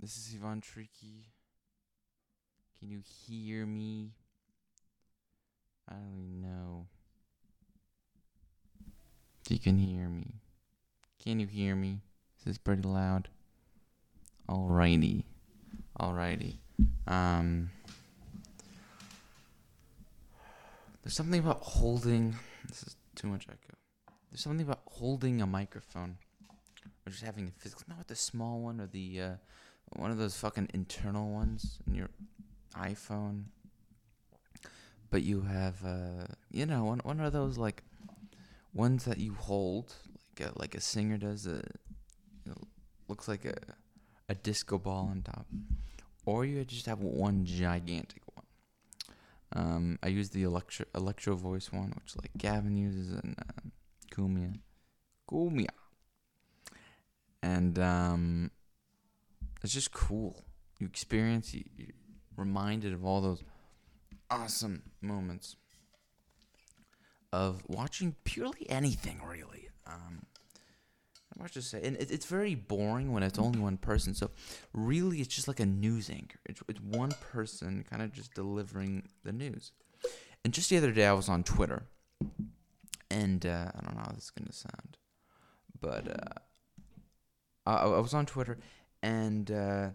This is Ivan Tricky. Can you hear me? I don't even know. If you can hear me. Can you hear me? This is pretty loud? Alrighty. Alrighty. Um There's something about holding this is too much echo. There's something about holding a microphone or just having a physical not with the small one or the uh one of those fucking internal ones in your iPhone. But you have uh you know, one one of those like ones that you hold like a, like a singer does a you know, looks like a a disco ball on top. Or you just have one gigantic one. Um, I use the electro electro voice one, which like Gavin uses and uh, Cumia, Cumia, and um, it's just cool. You experience, you, you're reminded of all those awesome moments of watching purely anything, really. Um, I just say, and it, it's very boring when it's only one person. So, really, it's just like a news anchor. It's, it's one person kind of just delivering the news. And just the other day, I was on Twitter, and uh, I don't know how this is gonna sound, but uh, I, I was on Twitter, and uh,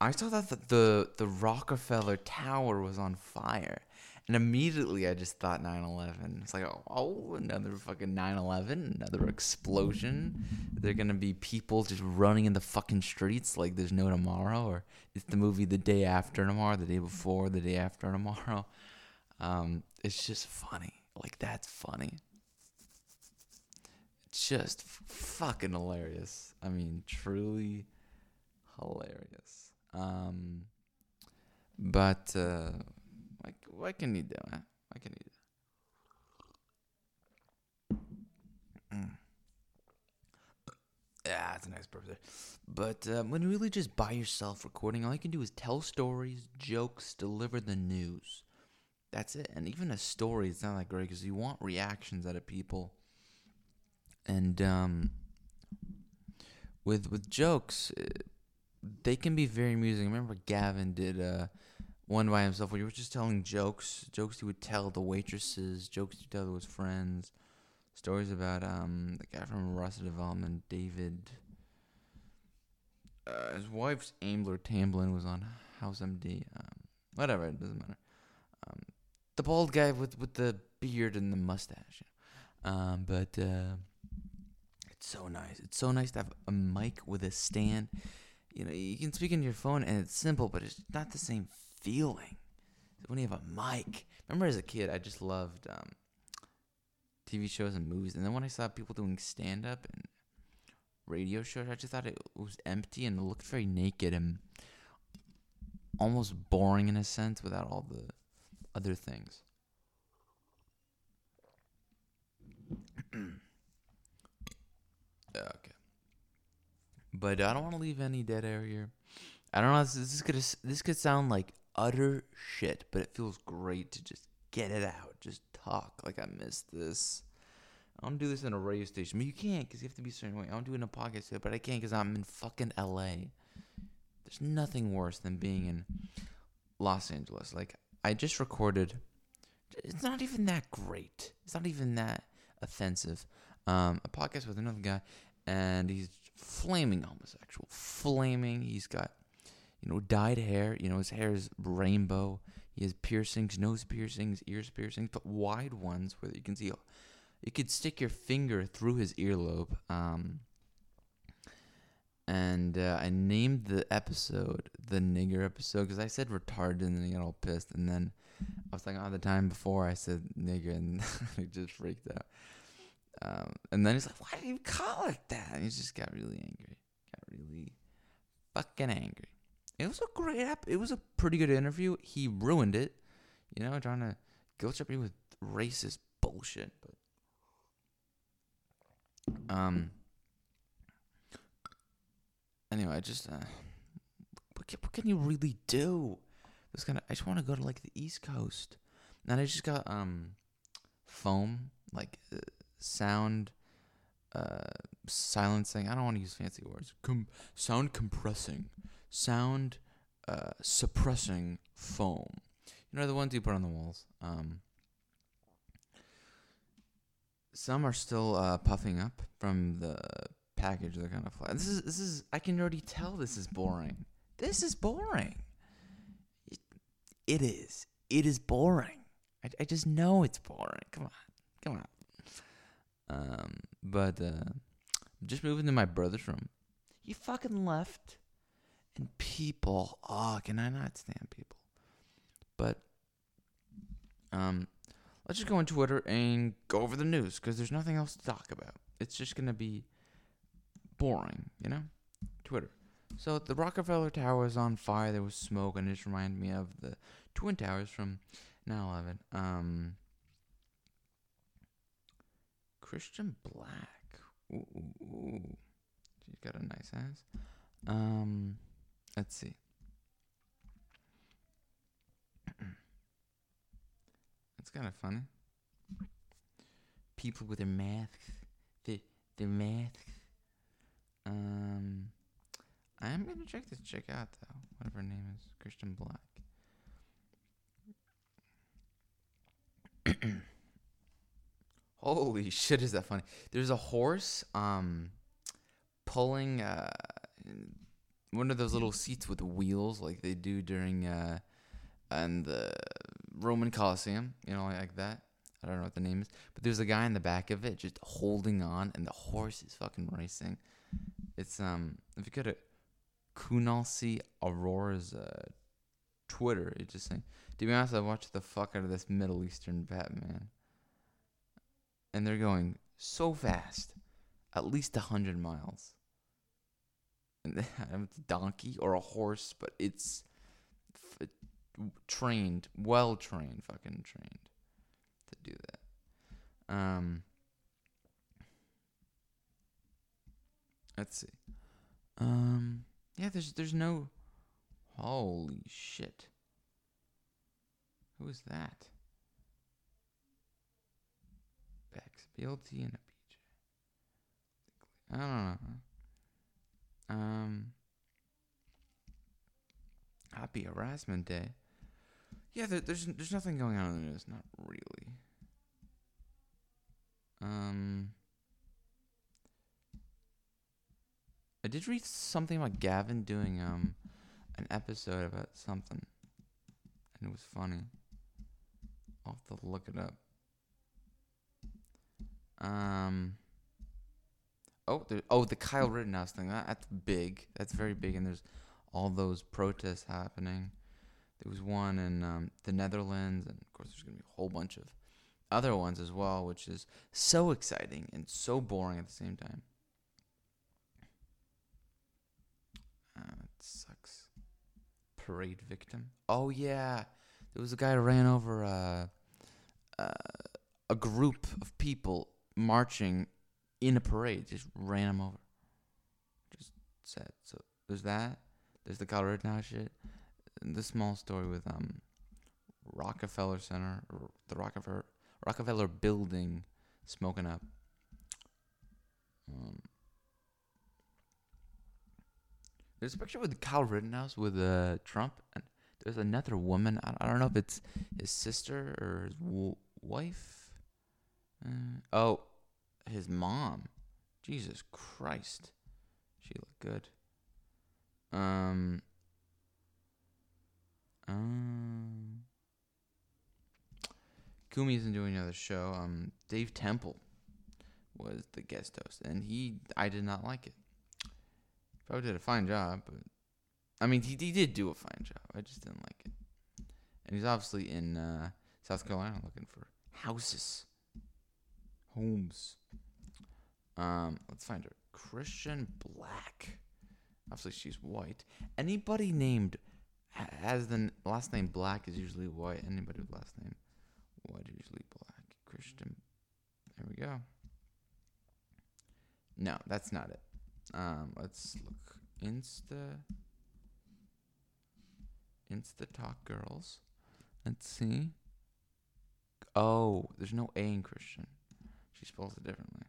I saw that the, the the Rockefeller Tower was on fire. And immediately I just thought 9 11. It's like, oh, another fucking 9 11, another explosion. They're going to be people just running in the fucking streets like there's no tomorrow. Or it's the movie The Day After Tomorrow, the day before, the day after tomorrow. Um, it's just funny. Like, that's funny. Just fucking hilarious. I mean, truly hilarious. Um, but, uh, what, can you do, man? What can you do? Mm. Yeah, it's a nice birthday. But um, when really just by yourself recording, all you can do is tell stories, jokes, deliver the news. That's it. And even a story, it's not that great because you want reactions out of people. And um, with with jokes, uh, they can be very amusing. I remember Gavin did uh, one by himself where he was just telling jokes, jokes he would tell the waitresses, jokes he would tell to his friends, stories about um the guy from Arrested Development, David. Uh, his wife's Amber Tamblyn was on House MD. Um, whatever, it doesn't matter. Um, the bald guy with with the beard and the mustache. Um, but uh, it's so nice. It's so nice to have a mic with a stand. You know, you can speak into your phone and it's simple, but it's not the same feeling when you have a mic. Remember as a kid, I just loved um, TV shows and movies, and then when I saw people doing stand up and radio shows, I just thought it was empty and it looked very naked and almost boring in a sense without all the other things. okay. But I don't want to leave any dead air here. I don't know. This, this. This could sound like utter shit, but it feels great to just get it out, just talk. Like I missed this. I don't do this in a radio station, but you can't because you have to be a certain way. I don't do it in a podcast, here, but I can't because I'm in fucking L.A. There's nothing worse than being in Los Angeles. Like I just recorded. It's not even that great. It's not even that offensive. Um, a podcast with another guy, and he's flaming homosexual, flaming. He's got you know, dyed hair. You know, his hair is rainbow. He has piercings, nose piercings, ears piercings, but wide ones where you can see. You could stick your finger through his earlobe. Um, and uh, I named the episode the nigger episode because I said retarded and then he got all pissed. And then I was like, oh, the time before I said nigger and he just freaked out. Um, and then he's like, why do you call it that? And he just got really angry. Got really fucking angry. It was a great app. It was a pretty good interview. He ruined it, you know, trying to guilt trip me with racist bullshit. But um, anyway, I just uh, what can, what can you really do? This kind of I just want to go to like the East Coast, and I just got um, foam like uh, sound uh silencing. I don't want to use fancy words. Com- sound compressing sound uh, suppressing foam. You know the ones you put on the walls. Um, some are still uh, puffing up from the package. They're kind of flat. This is this is. I can already tell this is boring. This is boring. It, it is. It is boring. I, I just know it's boring. Come on, come on. Um, but uh, just moving to my brother's room. You fucking left, and people. Oh, can I not stand people? But um, let's just go on Twitter and go over the news because there's nothing else to talk about. It's just gonna be boring, you know. Twitter. So the Rockefeller Tower is on fire. There was smoke, and it just reminded me of the Twin Towers from 9/11. Um, Christian Black. Ooh, ooh, ooh. She's got a nice ass. Um, let's see. It's kind of funny. People with their masks, their, their masks. Um, I am gonna check this chick out though. Whatever her name is, Christian Black. Holy shit, is that funny? There's a horse um pulling uh one of those little seats with wheels like they do during uh and the Roman Colosseum, you know, like that. I don't know what the name is, but there's a guy in the back of it just holding on, and the horse is fucking racing. It's um, if you go to Kunal Aurora's uh, Twitter, it's just saying. To be honest, I watched the fuck out of this Middle Eastern Batman, and they're going so fast, at least a hundred miles. And they have a donkey or a horse, but it's f- trained, well trained, fucking trained to do that. Um, let's see. Um, yeah, there's there's no. Holy shit. Who is that? Bex, BLT and a PJ. I don't know. Um. Happy Harassment Day. Yeah, there, there's there's nothing going on in the news. Not really. Um. I did read something about Gavin doing um an episode about something, and it was funny. I'll have to look it up. Um. Oh, there, oh, the Kyle Rittenhouse thing. That, that's big. That's very big, and there's all those protests happening. There was one in um, the Netherlands, and of course, there's gonna be a whole bunch of other ones as well, which is so exciting and so boring at the same time. Uh, sucks. Parade victim. Oh yeah, there was a guy who ran over uh, uh, a group of people marching in a parade. Just ran him over. Just sad. So there's that. There's the Kyle Rittenhouse shit. And the small story with um Rockefeller Center, the Rockefeller Rockefeller Building, smoking up. Um, there's a picture with Kyle Rittenhouse with uh, Trump, and there's another woman. I, I don't know if it's his sister or his w- wife. Uh, oh, his mom. Jesus Christ, she looked good. Um. Um. Kumi isn't doing another show. Um, Dave Temple was the guest host, and he, I did not like it. Probably did a fine job, but I mean, he, he did do a fine job. I just didn't like it. And he's obviously in uh, South Carolina looking for houses, homes. Um, let's find her. Christian Black. Obviously, she's white. Anybody named has the last name Black is usually white. Anybody with last name white is usually black. Christian. There we go. No, that's not it. Um, let's look. Insta. Insta Talk Girls. Let's see. Oh, there's no A in Christian. Spells it differently.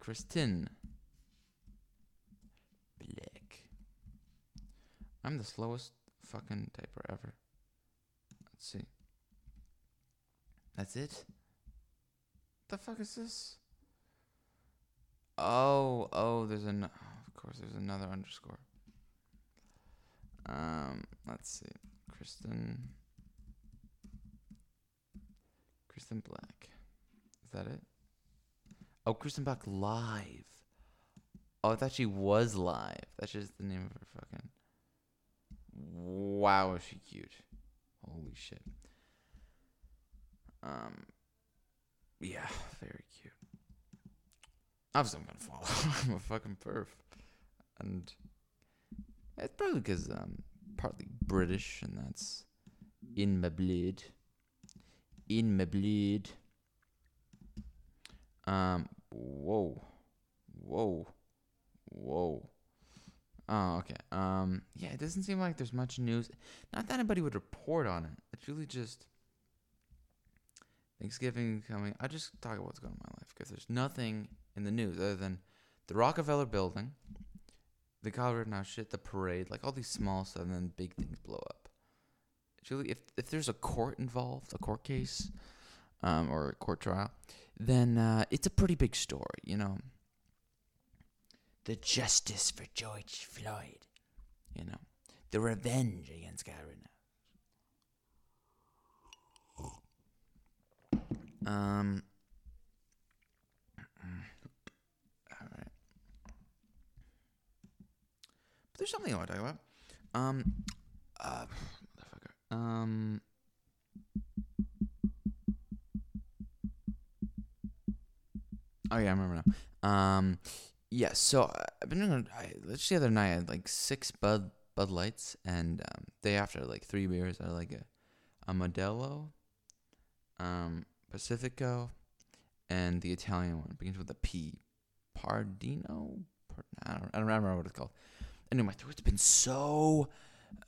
Kristen. Black. I'm the slowest fucking typer ever. Let's see. That's it? The fuck is this? Oh, oh, there's an. Of course, there's another underscore. Um, let's see. Kristen. Kristen Black. Is that it? Oh, Kristen Black live. Oh, I thought she was live. That's just the name of her fucking. Wow, is she cute? Holy shit. Um. Yeah, very cute. Obviously, I'm gonna follow. I'm a fucking perf, and it's probably because I'm partly British, and that's in my blood. In my blood. Um. Whoa. Whoa. Whoa. Oh, okay. Um. Yeah, it doesn't seem like there's much news. Not that anybody would report on it. It's really just Thanksgiving coming. I just talk about what's going on in my life because there's nothing in the news other than the Rockefeller Building, the Kyle Now shit, the parade, like all these small stuff, and then big things blow up. Really, if if there's a court involved, a court case, um, or a court trial, then uh, it's a pretty big story, you know. The justice for George Floyd, you know, the revenge against Rittenhouse. Um. All right. But there's something I want to talk about. Um. Uh. Um. Oh yeah, I remember now. Um. Yeah. So uh, I've been. I, let's the other night I had like six Bud Bud Lights, and um, day after like three beers, I had like a a Modelo. Um Pacifico, and the Italian one begins with a P. Pardino? I don't, I don't remember what it's called. Anyway, my throat's been so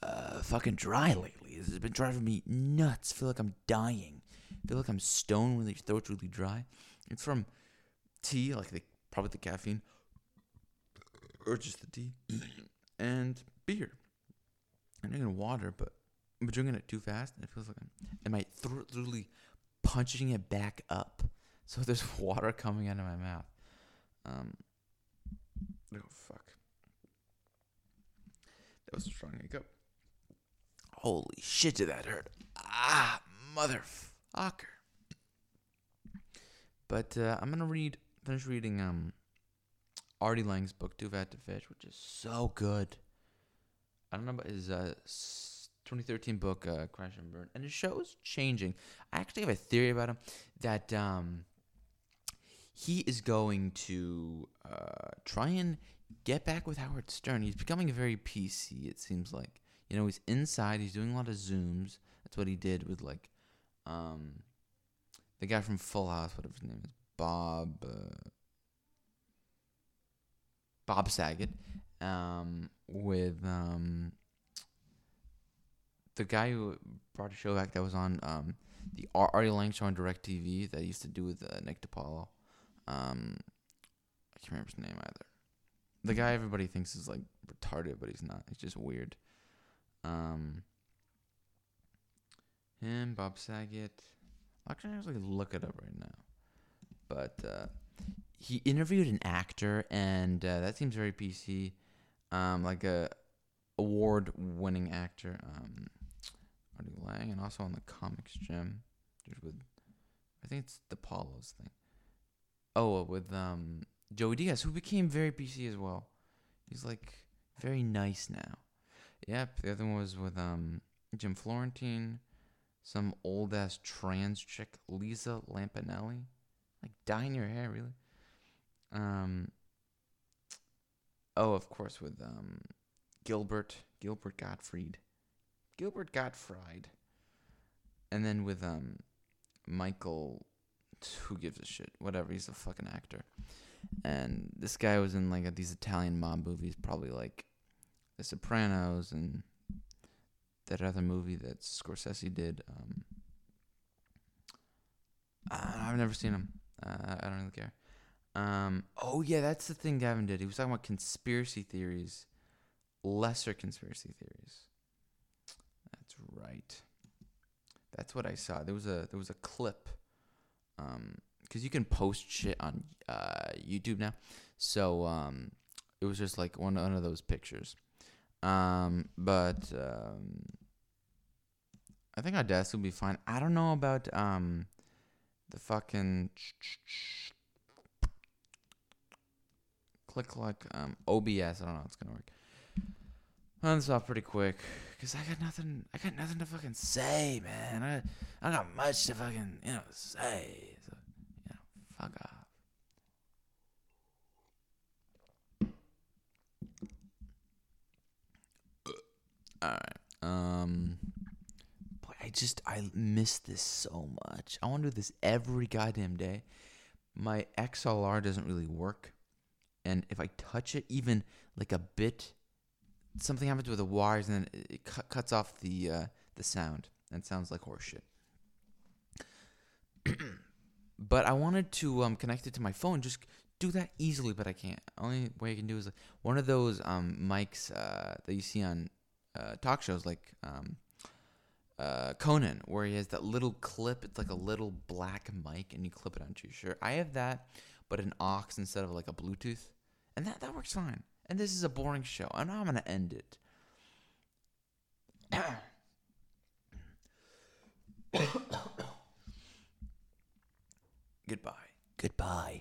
uh, fucking dry lately. It's been driving me nuts. I feel like I'm dying. I feel like I'm stoned when your throat's really dry. It's from tea, like the probably the caffeine, or just the tea, and beer. I'm drinking water, but I'm drinking it too fast, and it feels like I'm, and literally punching it back up. So there's water coming out of my mouth. Um, oh, fuck. That was a strong hiccup. Holy shit, did that hurt? Ah, motherfucker. But uh, I'm gonna read, finish reading um, Artie Lange's book, Too Fat to Fish, which is so good. I don't know about his uh, 2013 book, uh, Crash and Burn, and his show is changing. I actually have a theory about him that um, he is going to uh, try and get back with Howard Stern. He's becoming very PC. It seems like you know he's inside. He's doing a lot of zooms. That's what he did with like um, the guy from Full House, whatever his name is, Bob. Uh, Bob Saget, um, with um, the guy who brought a show back that was on um, the Ar- Artie Lange show on DirecTV that I used to do with uh, Nick DiPaolo. Um, I can't remember his name either. The guy everybody thinks is like retarded, but he's not. He's just weird. Um, him, Bob Saget. Actually, I like look it up right now. But uh, he interviewed an actor, and uh, that seems very PC. Um, like a award-winning actor. Um, Artie Lange, and also on the Comics Gym. There's with, I think it's the Paulos thing. Oh, uh, with um Joey Diaz, who became very PC as well. He's like very nice now. Yep, the other one was with um Jim Florentine, some old ass trans chick, Lisa Lampanelli. Like dyeing your hair, really. Um. Oh, of course, with um Gilbert Gilbert Gottfried. Gilbert got fried. And then with um Michael who gives a shit? Whatever, he's a fucking actor. And this guy was in like these Italian mob movies, probably like The Sopranos and that other movie that Scorsese did. Um, I've never seen him. Uh, I don't really care. Um, oh yeah, that's the thing Gavin did. He was talking about conspiracy theories lesser conspiracy theories. That's right. That's what I saw. There was a there was a clip, um, because you can post shit on uh YouTube now. So um, it was just like one one of those pictures. Um, but um, I think Audacity will be fine. I don't know about um, the fucking click like um OBS. I don't know how it's gonna work. Run this off pretty quick, cause I got nothing. I got nothing to fucking say, man. I I got much to fucking you know say. So you know, fuck off. All right. Um. Just I miss this so much. I want to do this every goddamn day. My XLR doesn't really work, and if I touch it even like a bit, something happens with the wires, and then it cu- cuts off the uh, the sound, and sounds like horseshit. but I wanted to um, connect it to my phone, just do that easily, but I can't. Only way I can do is like one of those um, mics uh, that you see on uh, talk shows, like um, uh, Conan, where he has that little clip. It's like a little black mic, and you clip it onto your shirt. I have that, but an aux instead of like a Bluetooth, and that that works fine. And this is a boring show, and I'm gonna end it. Goodbye. Goodbye.